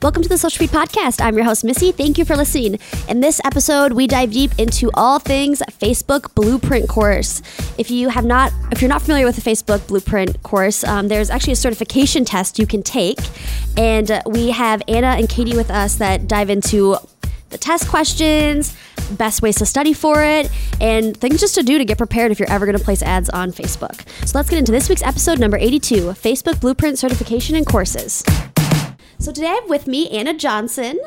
Welcome to the Social Feed Podcast. I'm your host, Missy. Thank you for listening. In this episode, we dive deep into all things Facebook Blueprint course. If you have not, if you're not familiar with the Facebook Blueprint course, um, there's actually a certification test you can take, and uh, we have Anna and Katie with us that dive into the test questions, best ways to study for it, and things just to do to get prepared if you're ever going to place ads on Facebook. So let's get into this week's episode number 82 Facebook Blueprint Certification and Courses. So today I have with me Anna Johnson.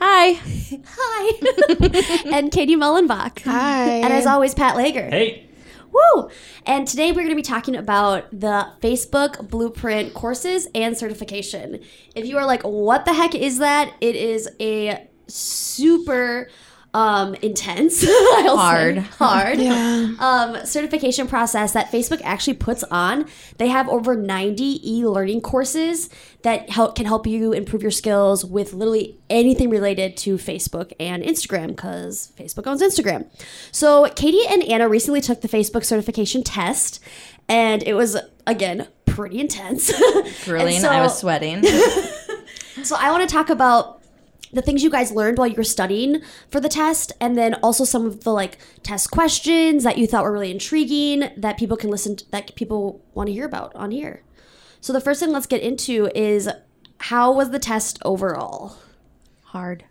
Hi. Hi. and Katie Mullenbach. Hi. And as always, Pat Lager. Hey. Woo! And today we're going to be talking about the Facebook Blueprint courses and certification. If you are like, what the heck is that? It is a super um, intense, I'll Hard. say, hard Yeah. um, certification process that Facebook actually puts on. They have over 90 e-learning courses that help can help you improve your skills with literally anything related to Facebook and Instagram because Facebook owns Instagram. So Katie and Anna recently took the Facebook certification test, and it was again pretty intense. Grueling. And so- I was sweating. so I want to talk about the things you guys learned while you were studying for the test and then also some of the like test questions that you thought were really intriguing that people can listen to, that people want to hear about on here. So the first thing let's get into is how was the test overall? Hard.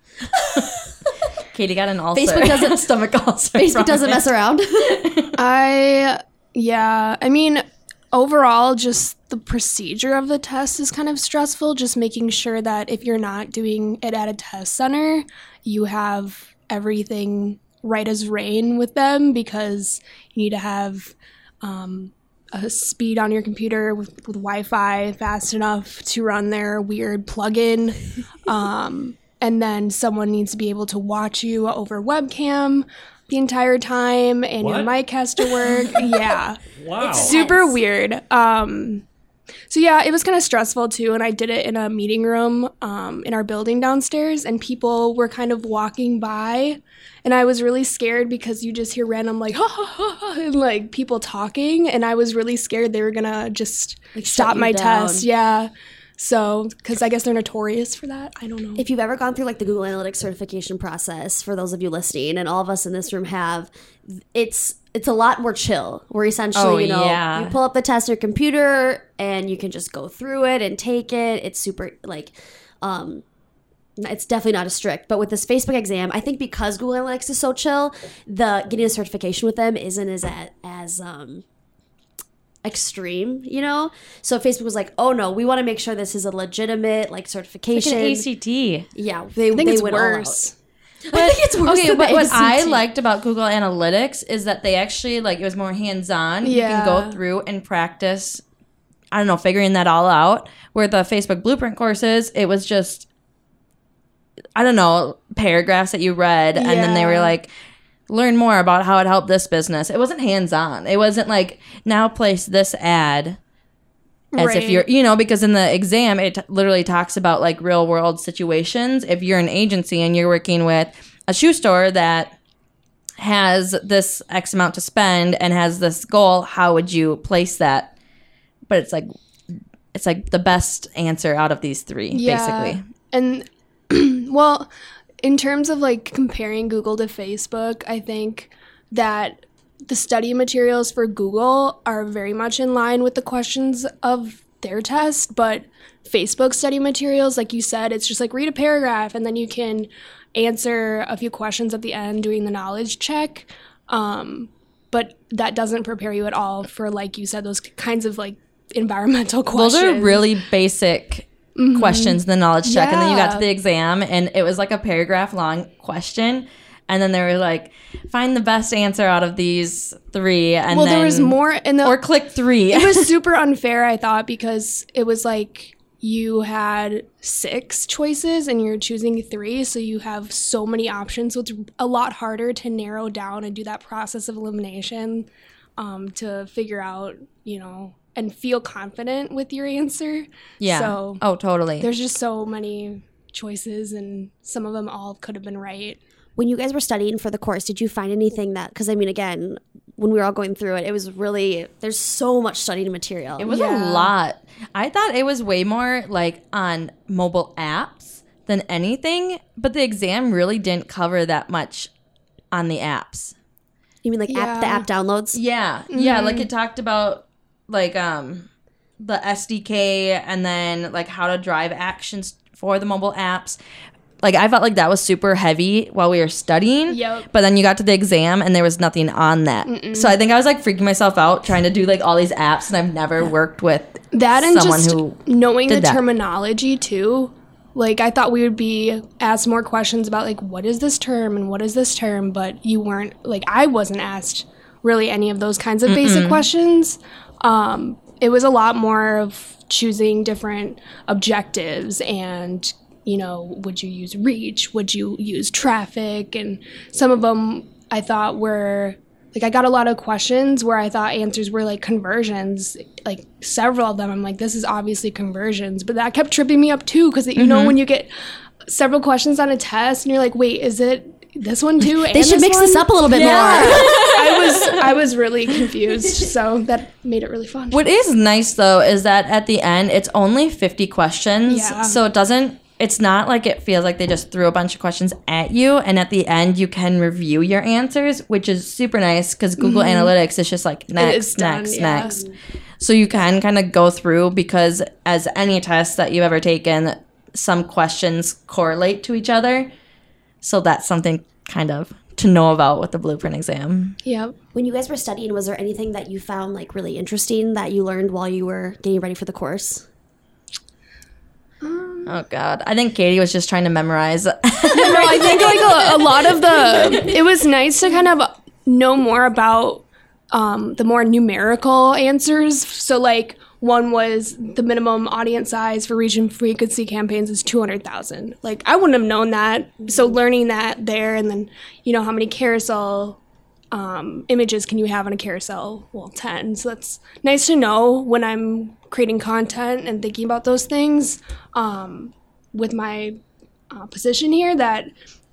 Katie got an ulcer. Facebook doesn't- stomach ulcer. Facebook doesn't it. mess around. I, yeah, I mean, overall, just the procedure of the test is kind of stressful. Just making sure that if you're not doing it at a test center, you have everything right as rain with them because you need to have um, a speed on your computer with, with Wi Fi fast enough to run their weird plugin. um, and then someone needs to be able to watch you over webcam the entire time and your mic has to work. yeah. Wow. Super Intense. weird. Um so yeah, it was kind of stressful too and I did it in a meeting room um in our building downstairs and people were kind of walking by and I was really scared because you just hear random like ha ha ha, ha and like people talking and I was really scared they were going to just Like, stop my down. test. Yeah. So, because I guess they're notorious for that. I don't know. if you've ever gone through like the Google Analytics certification process, for those of you listening, and all of us in this room have, it's it's a lot more chill. Where essentially, Oh, you know, yeah. you pull up the test on your computer and you can just go through it and take it. It's super like, um, it's definitely not as strict. But with this Facebook exam, I think because Google Analytics is so chill, the getting a certification with them isn't as as um extreme, you know? So Facebook was like, "Oh no, we want to make sure this is a legitimate like Like certification." an ACT. Yeah, they, I think they it's went all out. worse. I think it's worse Okay, than but the what I liked about Google Analytics is that they actually like it was more hands on. Yeah. You can go through and practice. I don't know, figuring that all out. Where the Facebook Blueprint courses, it was just I don't know paragraphs that you read, and then they were like, learn more about how it helped this business. It wasn't hands on. It wasn't like now place this ad as if you're you know because in the exam it t- literally talks about like real world situations. If you're an agency and you're working with a shoe store that has this x amount to spend and has this goal how would you place that? But it's like it's like the best answer out of these three basically. And well, in terms of like comparing Google to Facebook, I think that the study materials for Google are very much in line with the questions of their test, but Facebook study materials, like you said, it's just like read a paragraph and then you can answer a few questions at the end doing the knowledge check. Um, but that doesn't prepare you at all for, like you said, those kinds of like environmental questions. those are really basic questions in the knowledge check and then you got to the exam and it was like a paragraph long question and then they were like find the best answer out of these three and well, then there was more in the or click three. It was super unfair i thought because it was like you had six choices and you're choosing three so you have so many options so it's a lot harder to narrow down and do that process of elimination um, to figure out you know and feel confident with your answer yeah so oh totally there's just so many choices and some of them all could have been right when you guys were studying for the course, did you find anything that? Because I mean, again, when we were all going through it, it was really there's so much studying material. It was Yeah. a lot. I thought it was way more like on mobile apps than anything, but the exam really didn't cover that much on the apps. You mean like app the app downloads? Yeah, yeah. Like mm-hmm. it talked about like um the SDK and then like how to drive actions for the mobile apps. Like I felt like that was super heavy while we were studying. Yep. But then you got to the exam and there was nothing on that. So I think I was like freaking myself out trying to do like all these apps and I've never worked with That and someone just who knowing the that. terminology too. Like I thought we would be asked more questions about like what is this term and what is this term, but you weren't like I wasn't asked really any of those kinds of basic questions. Um, it was a lot more of choosing different objectives and you know would you use reach? Would you use traffic? And some of them i thought were like i got a lot of questions where i thought answers were like conversions like several of them. I'm like this is obviously conversions. But that kept tripping me up too because you know when you get several questions on a test and you're like wait is it this one too They should mix this up a little bit more. i was really confused so that made it really fun What is nice though is that at the end it's only 50 questions. Yeah. So it doesn't it's not like it feels like they just threw a bunch of questions at you and at the end you can review your answers, which is super nice cuz Google mm-hmm. Analytics is just like next, done, next, yeah. next. So you can kind of go through because as any test that you've ever taken, some questions correlate to each other. So that's something kind of to know about with the blueprint exam. yep When you guys were studying, was there anything that you found like really interesting that you learned while you were getting ready for the course? Oh god. I think Katie was just trying to memorize. no, I think like a, a lot of the it was nice to kind of know more about um, the more numerical answers. So like one was the minimum audience size for reach and frequency campaigns is 200,000. Like I wouldn't have known that. So learning that there and then you know how many carousel um, images can you have on a carousel? Well, 10. So that's nice to know when I'm creating content and thinking about those things um, with my uh, position here that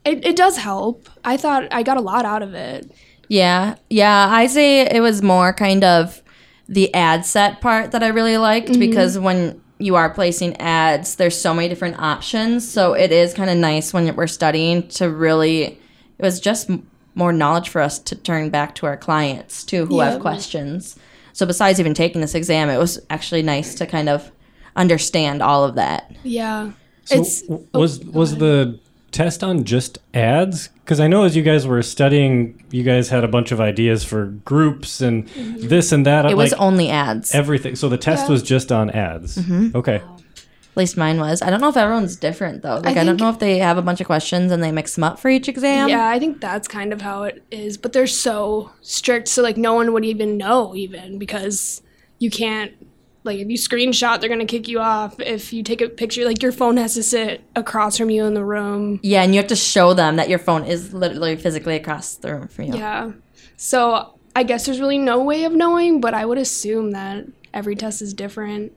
it, it does help. I thought I got a lot out of it. yeah. Yeah. I say it was more kind of the ad set part that I really liked mm-hmm. because when you are placing ads, there's so many different options. So it is kind of nice when we're studying to really, it was just more knowledge for us to turn back to our clients too who have questions. So besides even taking this exam, it was actually nice to kind of understand all of that. Yeah. So it's w- oh, was was the test on just ads? Because I know as you guys were studying, you guys had a bunch of ideas for groups and mm-hmm. this and that. It was only ads. everything. So the test Yeah. was just on ads. Mm-hmm. Okay. At least mine was. I don't know if everyone's different though. Like I, don't know if they have a bunch of questions and they mix them up for each exam. yeah, I think that's kind of how it is. But they're so strict, so like no one would even know, even because you can't. Like if you screenshot, they're gonna kick you off. If you take a picture, like your phone has to sit across from you in the room. Yeah, and you have to show them that your phone is literally physically across the room from you. Yeah. So I guess there's really no way of knowing, but I would assume that every test is different.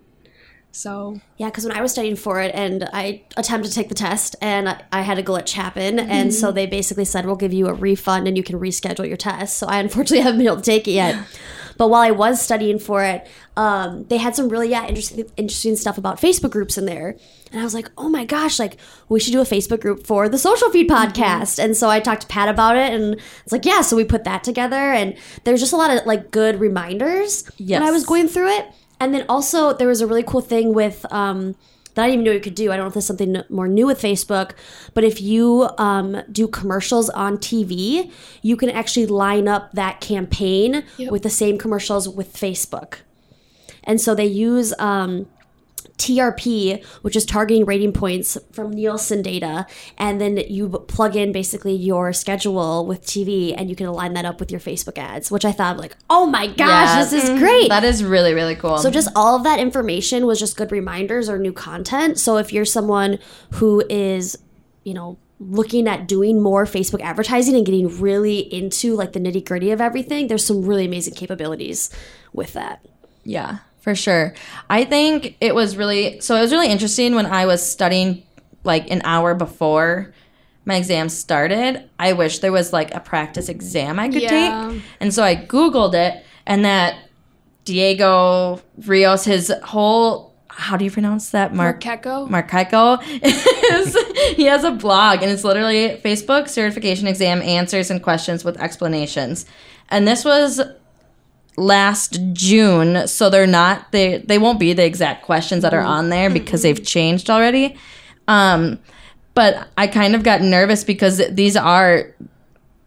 So Yeah, because when I was studying for it and I attempted to take the test and I, I had a glitch happen, and so mm-hmm. they basically said we'll give you a refund and you can reschedule your test. So I unfortunately haven't been able to take it yet. But while I was studying for it, um, they had some really yeah interesting interesting stuff about Facebook groups in there, and I was like, oh my gosh, like we should do a Facebook group for the Social Feed podcast. And so I talked to Pat about it, and it's like yeah, so we put that together, and there's just a lot of like good reminders when I was going through it. And then also there was a really cool thing with um, that I didn't even know you could do. I don't know if there's something more new with Facebook, but if you um, do commercials on TV, you can actually line up that campaign Yep. with the same commercials with Facebook. And so they use um, TRP, which is targeting rating points from Nielsen data, and then you plug in basically your schedule with TV, and you can align that up with your Facebook ads. Which I thought, like, oh my gosh, Yeah. this is mm-hmm. great! That is really, really cool. So just all of that information was just good reminders or new content. So if you're someone who is, you know, looking at doing more Facebook advertising and getting really into like the nitty gritty of everything, there's some really amazing capabilities with that. Yeah, for sure. I think it was really so it was really interesting when I was studying like an hour before my exam started. I wish there was like a practice exam I could Yeah. take. And so I googled it and that Diego Rios his whole how do you pronounce that? Mark Marqueco. Marqueco is he has a blog and it's literally Facebook certification exam answers and questions with explanations. And this was last June, so they're not they they won't be the exact questions that are on there because they've changed already. Um but I kind of got nervous because these are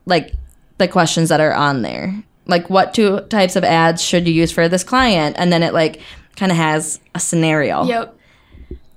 like the questions that are on there. Like what two types of ads should you use for this client? And then it like kind of has a scenario. Yep.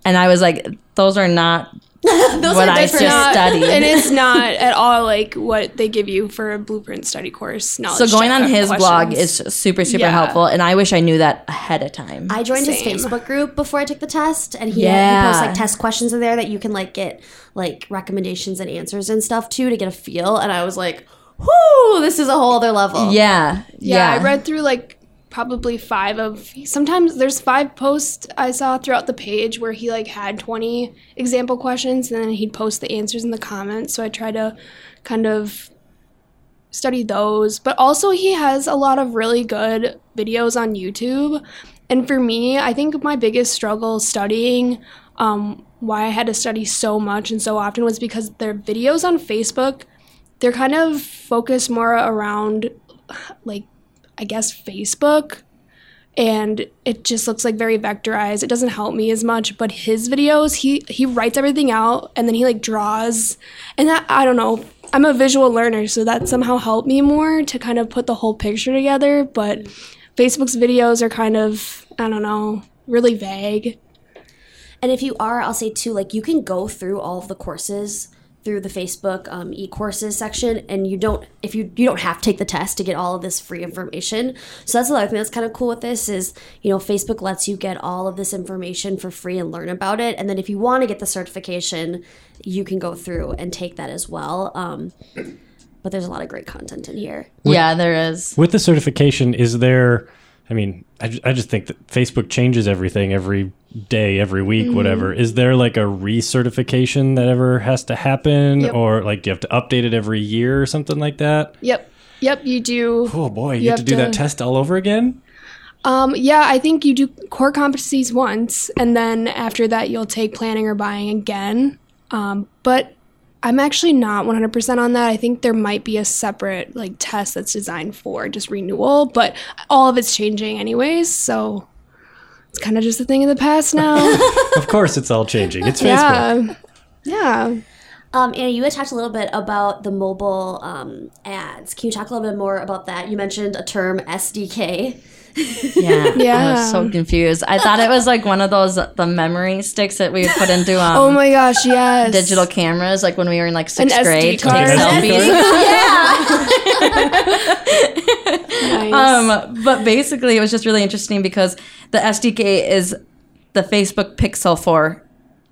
And I was like, those are not Those what are I just Not- studied. and it's not at all like what they give you for a blueprint study course. Knowledge so going on his blog is super super Yeah. helpful, and I wish I knew that ahead of time. I joined Same. his Facebook group before I took the test, and he, Yeah. he posts like test questions in there that you can like get like recommendations and answers and stuff too to get a feel. And I was like, "Whoo, this is a whole other level." yeah, Yeah, I read through like probably five of sometimes there's five posts I saw throughout the page where he like had 20 example questions and then he'd post the answers in the comments. So I try to kind of study those. But also he has a lot of really good videos on YouTube. And for me, I think my biggest struggle studying um, why I had to study so much and so often was because their videos on Facebook, they're kind of focused more around like I guess Facebook and it just looks like very vectorized. It doesn't help me as much, but his videos, he he writes everything out and then he like draws and that I don't know. I'm a visual learner, so that somehow helped me more to kind of put the whole picture together, but Facebook's videos are kind of I don't know, really vague. And if you are, I'll say too, like you can go through all of the courses through the Facebook um, e-courses section, and you don't if you you don't have to take the test to get all of this free information. So that's another thing that's kind of cool with this is you know Facebook lets you get all of this information for free and learn about it, and then if you want to get the certification, you can go through and take that as well. Um, but there's a lot of great content in here. yeah, there is. With the certification, is there? I mean, I, ju- I just think that Facebook changes everything every day, every week, Mm-hmm. whatever. Is there like a recertification that ever has to happen, Yep. or like do you have to update it every year or something like that? Yep. Yep, you do. Oh boy, you, You have to have do that test all over again. Um, yeah, I think you do core competencies once, and then after that, you'll take planning or buying again. Um, but I'm actually not 100% on that. I think there might be a separate like test that's designed for just renewal, but all of it's changing anyways, so it's kind of just a thing of the past now. of course, it's all changing. It's Facebook. yeah, yeah. Um, Anna, you had talked a little bit about the mobile um, ads. Can you talk a little bit more about that? You mentioned a term SDK. Yeah, I was so confused. I thought it was like one of those the memory sticks that we would put into um, Oh my gosh, yes. digital cameras, like when we were in like sixth SD grade to card. take An selfies. Nice. Um, but basically, it was just really interesting because the SDK is the Facebook Pixel for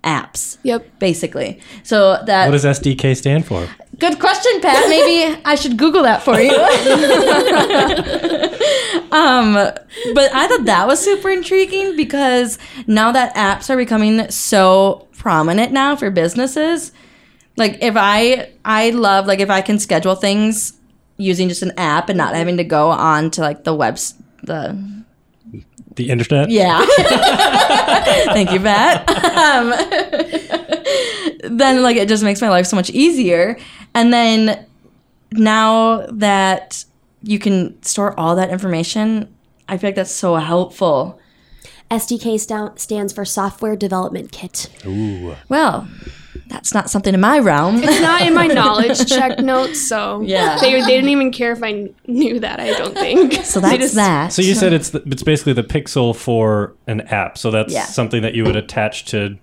apps. yep. Basically, so that What does SDK stand for? Good question, Pat. Maybe I should Google that for you. um, but I thought that was super intriguing because now that apps are becoming so prominent now for businesses, like if I I love like if I can schedule things using just an app and not having to go on to like the webs the The internet. yeah. Thank you, Pat. Um, then, like, it just makes my life so much easier. And then now that you can store all that information, I feel like that's so helpful. SDK sta- stands for Software Development Kit. Ooh. Well, that's not something in my realm. It's not in my knowledge check notes, so Yeah. they, they didn't even care if I knew that. I don't think. So that's just- that. So you said it's the, it's basically the pixel for an app. So that's Yeah. something that you would attach to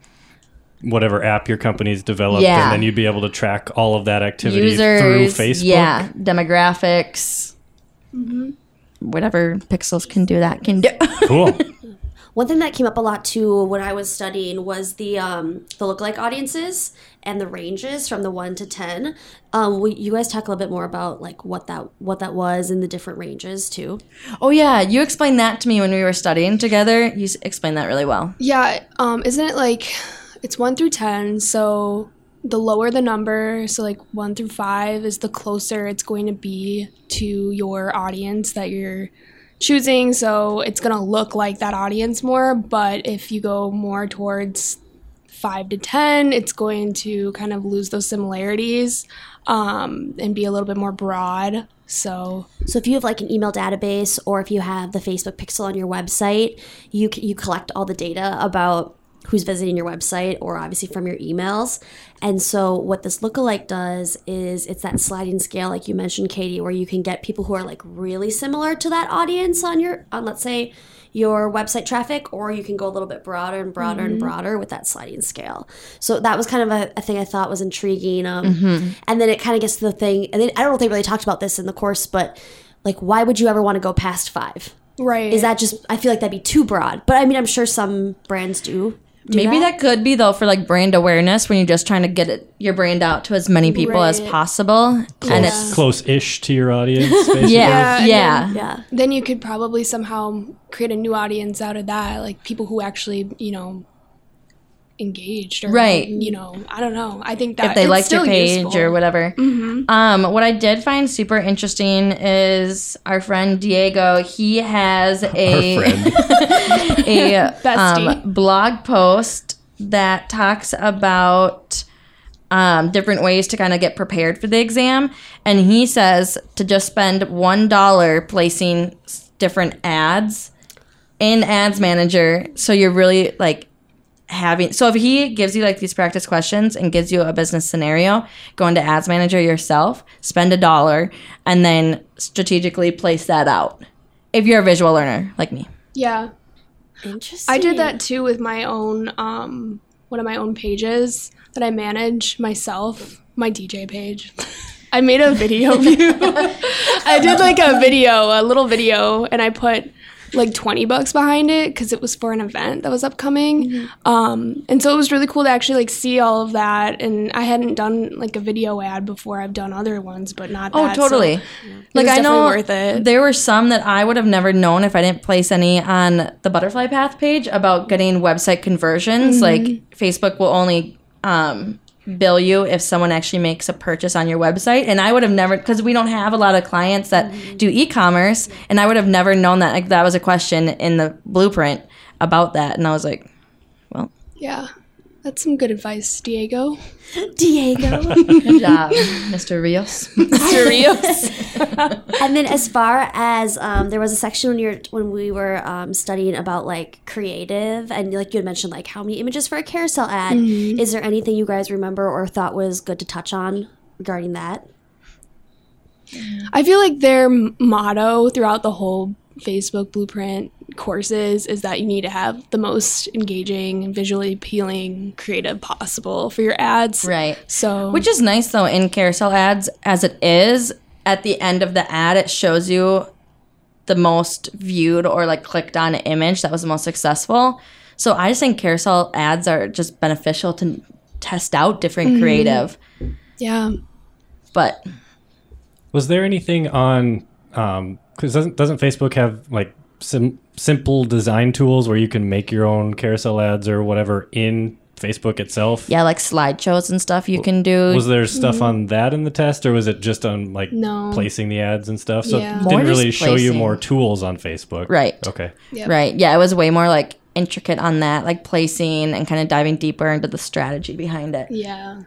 whatever app your company's developed, Yeah. and then you'd be able to track all of that activity users, through Facebook. yeah, demographics, whatever pixels can do that can do. Cool. One thing that came up a lot too when I was studying was the um, the lookalike audiences and the ranges from the one to ten. Um, will you guys talk a little bit more about like what that what that was and the different ranges too? oh yeah, you explained that to me when we were studying together. You s- explained that really well. Yeah, um, isn't it like it's one through ten? So the lower the number, so like one through five, is the closer it's going to be to your audience that you're choosing. So it's gonna look like that audience more. But if you go more towards five to 10, it's going to kind of lose those similarities um, and be a little bit more broad. So, So if you have like an email database or if you have the Facebook pixel on your website, you you collect all the data about who's visiting your website or obviously from your emails. And so what this lookalike does is it's that sliding scale like you mentioned Katie where you can get people who are like really similar to that audience on your on let's say your website traffic or you can go a little bit broader and broader and broader with that sliding scale. So that was kind of a, a thing i thought was intriguing um, and then it kind of gets to the thing and then i don't know if they really talked about this in the course but like why would you ever want to go past five? Right. is that just i feel like that'd be too broad but i mean i'm sure some brands do, do Maybe that could be though for like brand awareness when you're just trying to get it, your brand out to as many people as Right. possible. And it's close-ish to your audience. Basically. yeah, Yeah, yeah. and yeah then you could probably somehow create a new audience out of that, like people who actually, you know, engaged or Right. you know, I don't know. I think that if they it's liked your still page useful. or whatever. Um, what I did find super interesting is our friend Diego. He has a a um, blog post that talks about um, different ways to kind of get prepared for the exam, and he says to just spend one dollar placing different ads in Ads Manager, so you're really like having so if he gives you like these practice questions and gives you a business scenario go into ads manager yourself spend a dollar and then strategically place that out if you're a visual learner like me Yeah. interesting I did that too with my own um one of my own pages that I manage myself, my DJ page. I made a video view. I did like a video, a little video, and I put like 20 bucks behind it because it was for an event that was upcoming. Um, and so it was really cool to actually like see all of that. And I hadn't done like a video ad before. I've done other ones, but not Oh, that. so totally. it Like I know worth it. there were some that I would have never known if I didn't place any on the butterfly path page about getting website conversions. Like Facebook will only um, bill you if someone actually makes a purchase on your website, and I would have never because we don't have a lot of clients that do mm-hmm. e-commerce, and I would have never known that. Like that was a question in the blueprint about that, and I was like, well, yeah. That's some good advice, Diego. diego good job, Mr. Rios. Mr. Rios. and then as far as um, there was a section when you're when we were um, studying about like creative and like you had mentioned like how many images for a carousel ad is there anything you guys remember or thought was good to touch on regarding that I feel like their motto throughout the whole Facebook Blueprint courses is that you need to have the most engaging visually appealing creative possible for your ads. right. So, Which is nice though in carousel ads as it is. At the end of the ad, it shows you the most viewed or like clicked on image that was the most successful. So I just think carousel ads are just beneficial to test out different creative. yeah. But Was there anything on? um Because doesn't doesn't Facebook have like sim- simple design tools where you can make your own carousel ads or whatever in Facebook itself? yeah, like slideshows and stuff you can do. Was there mm-hmm. stuff on that in the test, or was it just on like No. placing the ads and stuff? So Yeah. it didn't really just show you more tools on Facebook, Right. Okay. Yep. Right. Yeah, it was way more like intricate on that, like placing and kind of diving deeper into the strategy behind it. Yeah.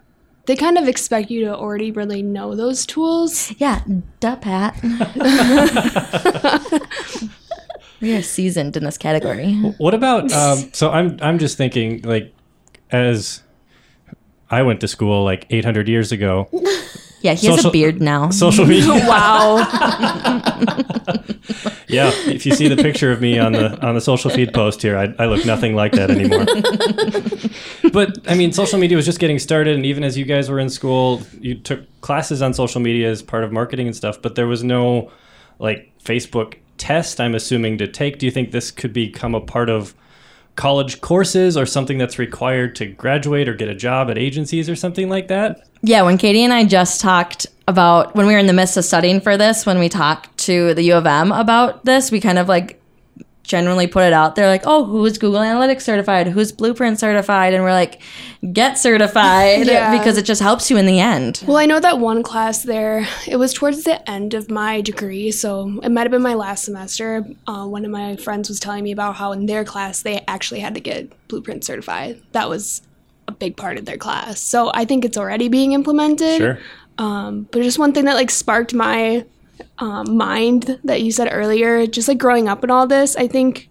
They kind of expect you to already really know those tools. Yeah, duh, Pat. we are seasoned in this category. What about? Um, so I'm I'm just thinking like as I went to school like 800 years ago. Yeah, he has a beard now. Social media. Wow. Yeah, if you see the picture of me on the on the social feed post here, I, I look nothing like that anymore. but I mean, social media was just getting started, and even as you guys were in school, you took classes on social media as part of marketing and stuff. But there was no like Facebook test. I'm assuming to take. Do you think this could become a part of college courses or something that's required to graduate or get a job at agencies or something like that? yeah, when Katie and I just talked about when we were in the midst of studying for this, when we talked to the U of M about this, we kind of like generally put it out there like, oh, who's Google Analytics certified? Who's Blueprint certified? And we're like, get certified Yeah. because it just helps you in the end. Well, I know that one class there, it was towards the end of my degree, so it might have been my last semester. Uh, one of my friends was telling me about how in their class they actually had to get blueprint certified. That was a big part of their class. So I think it's already being implemented. Sure. Um, but just one thing that like sparked my um, mind that you said earlier, just like growing up and all this, I think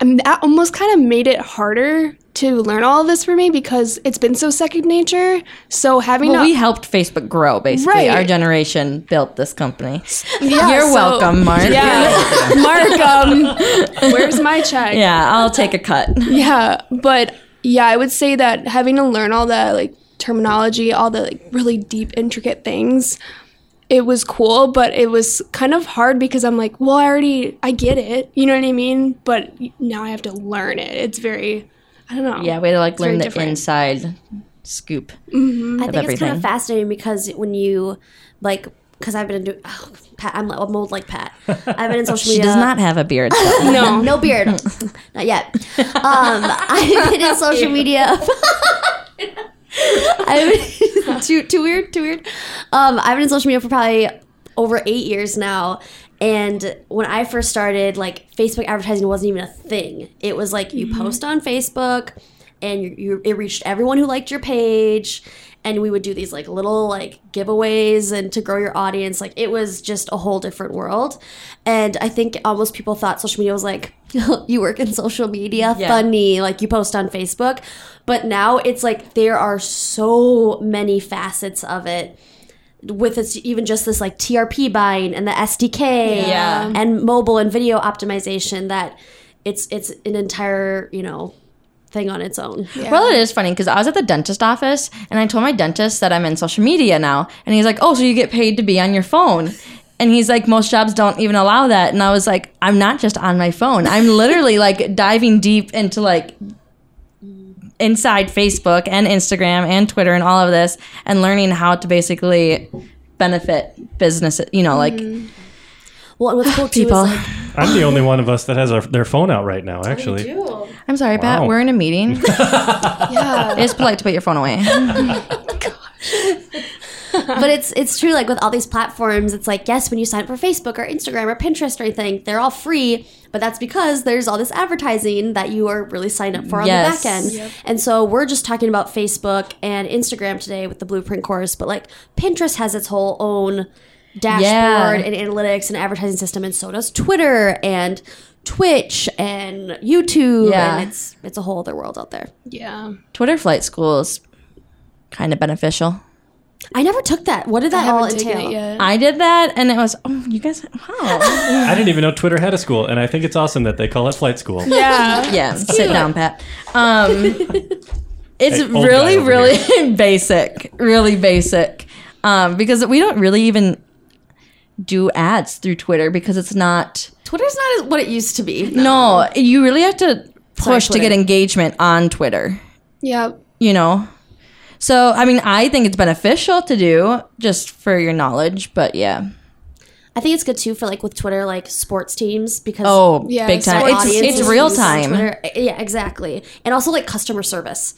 and that almost kind of made it harder to learn all of this for me because it's been so second nature. So having Well, to, we helped Facebook grow, basically. Right. Our generation built this company. Yeah, You're so- welcome, Mark. Yeah, Mark, um, where's my check? Yeah, I'll take a cut. Yeah, but yeah, I would say that having to learn all that like terminology, all the like really deep, intricate things, it was cool, but it was kind of hard because I'm like, well, I already I get it, you know what I mean? But now I have to learn it. It's very, I don't know. Yeah, we had to like learn the different. inside scoop. I think it's kind of fascinating because when you like, because I've been doing, oh, Pat, I'm, I'm old like Pat. I've been in social media. She does not have a beard. though. No. no beard, not yet. Um, I've been in social media. I've too too weird, too weird. Um, I've been in social media for probably over eight years now. And when I first started, like Facebook advertising wasn't even a thing. It was like you post on Facebook, and you, you it reached everyone who liked your page. And we would do these like little like giveaways and to grow your audience. Like it was just a whole different world. And I think almost people thought social media was like you work in social media, Yeah. funny, like you post on Facebook. But now it's like there are so many facets of it with it's even just this like TRP buying and the SDK Yeah. and mobile and video optimization that it's it's an entire, you know, thing on its own. Well, it is funny because I was at the dentist office and I told my dentist that I'm in social media now. And he's like, Oh, so you get paid to be on your phone. And he's like, Most jobs don't even allow that. And I was like, I'm not just on my phone. I'm literally like diving deep into like inside Facebook and Instagram and Twitter and all of this and learning how to basically benefit business, you know, like Well, and what's cool people. like I'm the only one of us that has our, their phone out right now, actually. I'm sorry, Pat, we're in a meeting. Yeah. It's polite to put your phone away. but it's it's true like with all these platforms it's like yes when you sign up for facebook or instagram or pinterest or anything they're all free but that's because there's all this advertising that you are really signed up for on Yes. the back end and so we're just talking about facebook and instagram today with the blueprint course but like pinterest has its whole own dashboard Yeah. and analytics and advertising system and so does twitter and twitch and youtube Yeah. and it's it's a whole other world out there yeah. Twitter flight school is kind of beneficial. I never took that what did I that all entail it yet. I did that, and it was oh, you guys, wow, I didn't even know Twitter had a school, and I think it's awesome that they call it flight school. yeah. yeah. Sit down, Pat. Um, it's Hey, really, really basic, really basic, um, because we don't really even do ads through Twitter because it's not. twitter's not what it used to be No, you really have to push to get engagement on Twitter. Yeah. You know. So, I mean, I think it's beneficial to do just for your knowledge, but yeah. I think it's good too for like with Twitter, like sports teams because Oh, Yeah, big time. It's it's real time. Twitter. Yeah, exactly, and also like customer service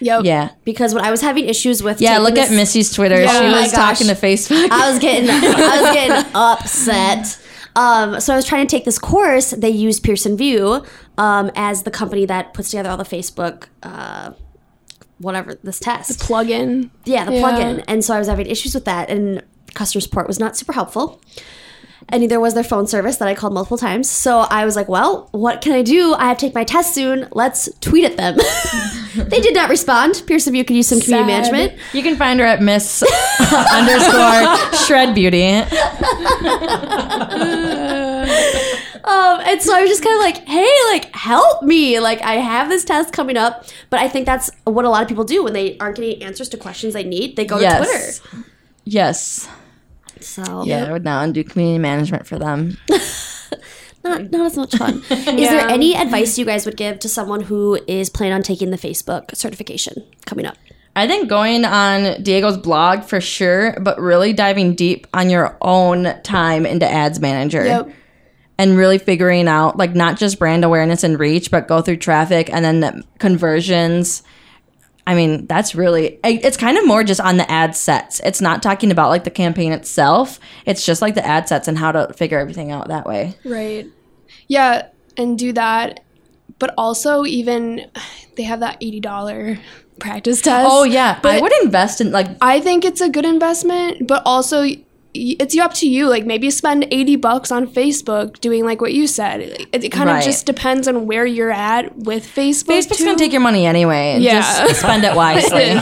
Yep. Yeah. because when I was having issues with Yeah, taking look at Missy's Twitter. Yeah. she Oh was gosh. talking to Facebook. I was getting I was getting upset. Um, so I was trying to take this course. They use Pearson VUE um, as the company that puts together all the Facebook. Uh, Whatever this test, The Plug-in. yeah, the Yeah. plugin. And so I was having issues with that, and customer support was not super helpful. And neither was their phone service that I called multiple times. So I was like, well, what can I do? I have to take my test soon. Let's tweet at them. they did not respond. Pearson VUE could use some community Sad. management. You can find her at Miss underscore Shred Beauty. Um, and so I was just kind of like, hey, like, help me. Like, I have this test coming up. But I think that's what a lot of people do when they aren't getting answers to questions they need. They go to Twitter. Yes. So, Yeah, I would now do community management for them. not, not as much fun. Is there any advice you guys would give to someone who is planning on taking the Facebook certification coming up? I think going on Diego's blog for sure, but really diving deep on your own time into Ads Manager. Yep. And really figuring out like not just brand awareness and reach, but go through traffic and then the conversions. I mean, that's really it's kind of more just on the ad sets. It's not talking about like the campaign itself. It's just like the ad sets and how to figure everything out that way. Right. Yeah, and do that. But also even they have that $80 practice test. Oh yeah, But I would invest in like I think it's a good investment, but also it's up to you. Like maybe spend 80 bucks on Facebook doing like what you said. It, it kind Right. of just depends on where you're at with Facebook. Facebook's too. gonna take your money anyway. Yeah. Just spend it wisely.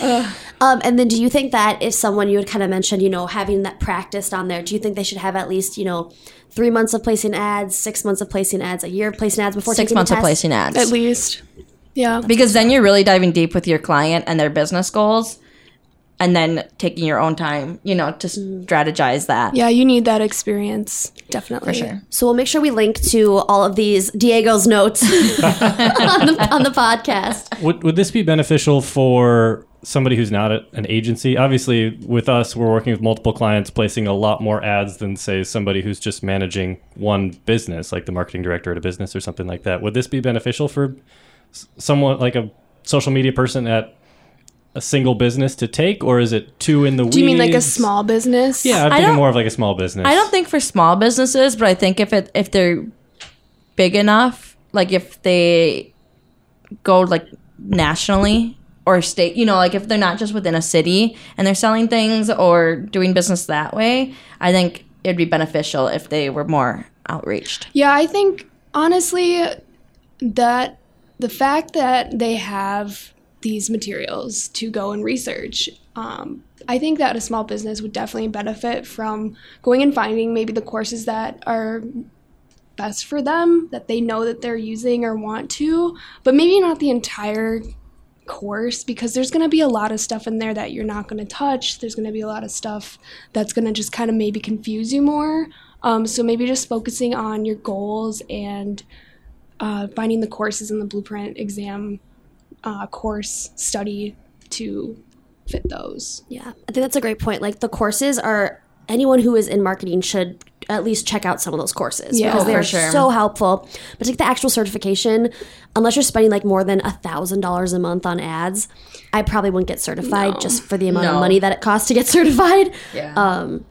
Um, and then do you think that if someone you had kind of mentioned, you know, having that practiced on there, do you think they should have at least, you know, three months of placing ads, six months of placing ads, a year of placing ads before Six taking months the of placing ads. at least. Yeah. because then you're really diving deep with your client and their business goals and then taking your own time you know to mm. strategize that Yeah, you need that experience. Definitely. for sure So we'll make sure we link to all of these Diego's notes on, the, on the podcast. Would, would this be beneficial for somebody who's not a, an agency? Obviously, with us, we're working with multiple clients, placing a lot more ads than, say, somebody who's just managing one business, like the marketing director at a business or something like that. Would this be beneficial for someone like a social media person at a single business to take, or is it too in the weeds? Do you mean like a small business? Yeah, I'm thinking don't- more of like a small business. i don't think for small businesses but i think if it if they're big enough like if they go like nationally or state you know like if they're not just within a city and they're selling things or doing business that way i think it'd be beneficial if they were more outreached Yeah, I think honestly that the fact that they have these materials to go and research, um, I think that a small business would definitely benefit from going and finding maybe the courses that are best for them, that they know that they're using or want to, but maybe not the entire course because there's going to be a lot of stuff in there that you're not going to touch. There's going to be a lot of stuff that's going to just kind of maybe confuse you more. Um, so maybe just focusing on your goals and uh, finding the courses in the blueprint exam uh, course study to fit those. Yeah, I think that's a great point. Like the courses are anyone who is in marketing should at least check out some of those courses Yeah. because Oh, they for are sure. so helpful. But to get the actual certification, unless you're spending like more than a thousand dollars a month on ads, I probably wouldn't get certified No. just for the amount of money that it costs to get certified. yeah Um,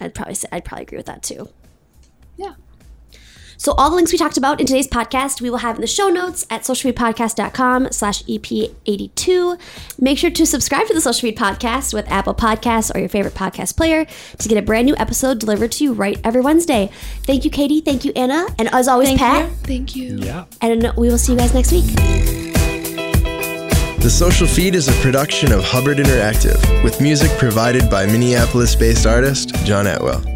I'd probably say I'd probably agree with that too. Yeah. So all the links we talked about in today's podcast, we will have in the show notes at socialfeedpodcast.com slash EP82. Make sure to subscribe to the Social Feed Podcast with Apple Podcasts or your favorite podcast player to get a brand new episode delivered to you right every Wednesday. Thank you, Katie. Thank you, Anna. And as always, Thank Pat. you. Thank you. Yeah. And we will see you guys next week. The Social Feed is a production of Hubbard Interactive, with music provided by Minneapolis based artist John Atwell.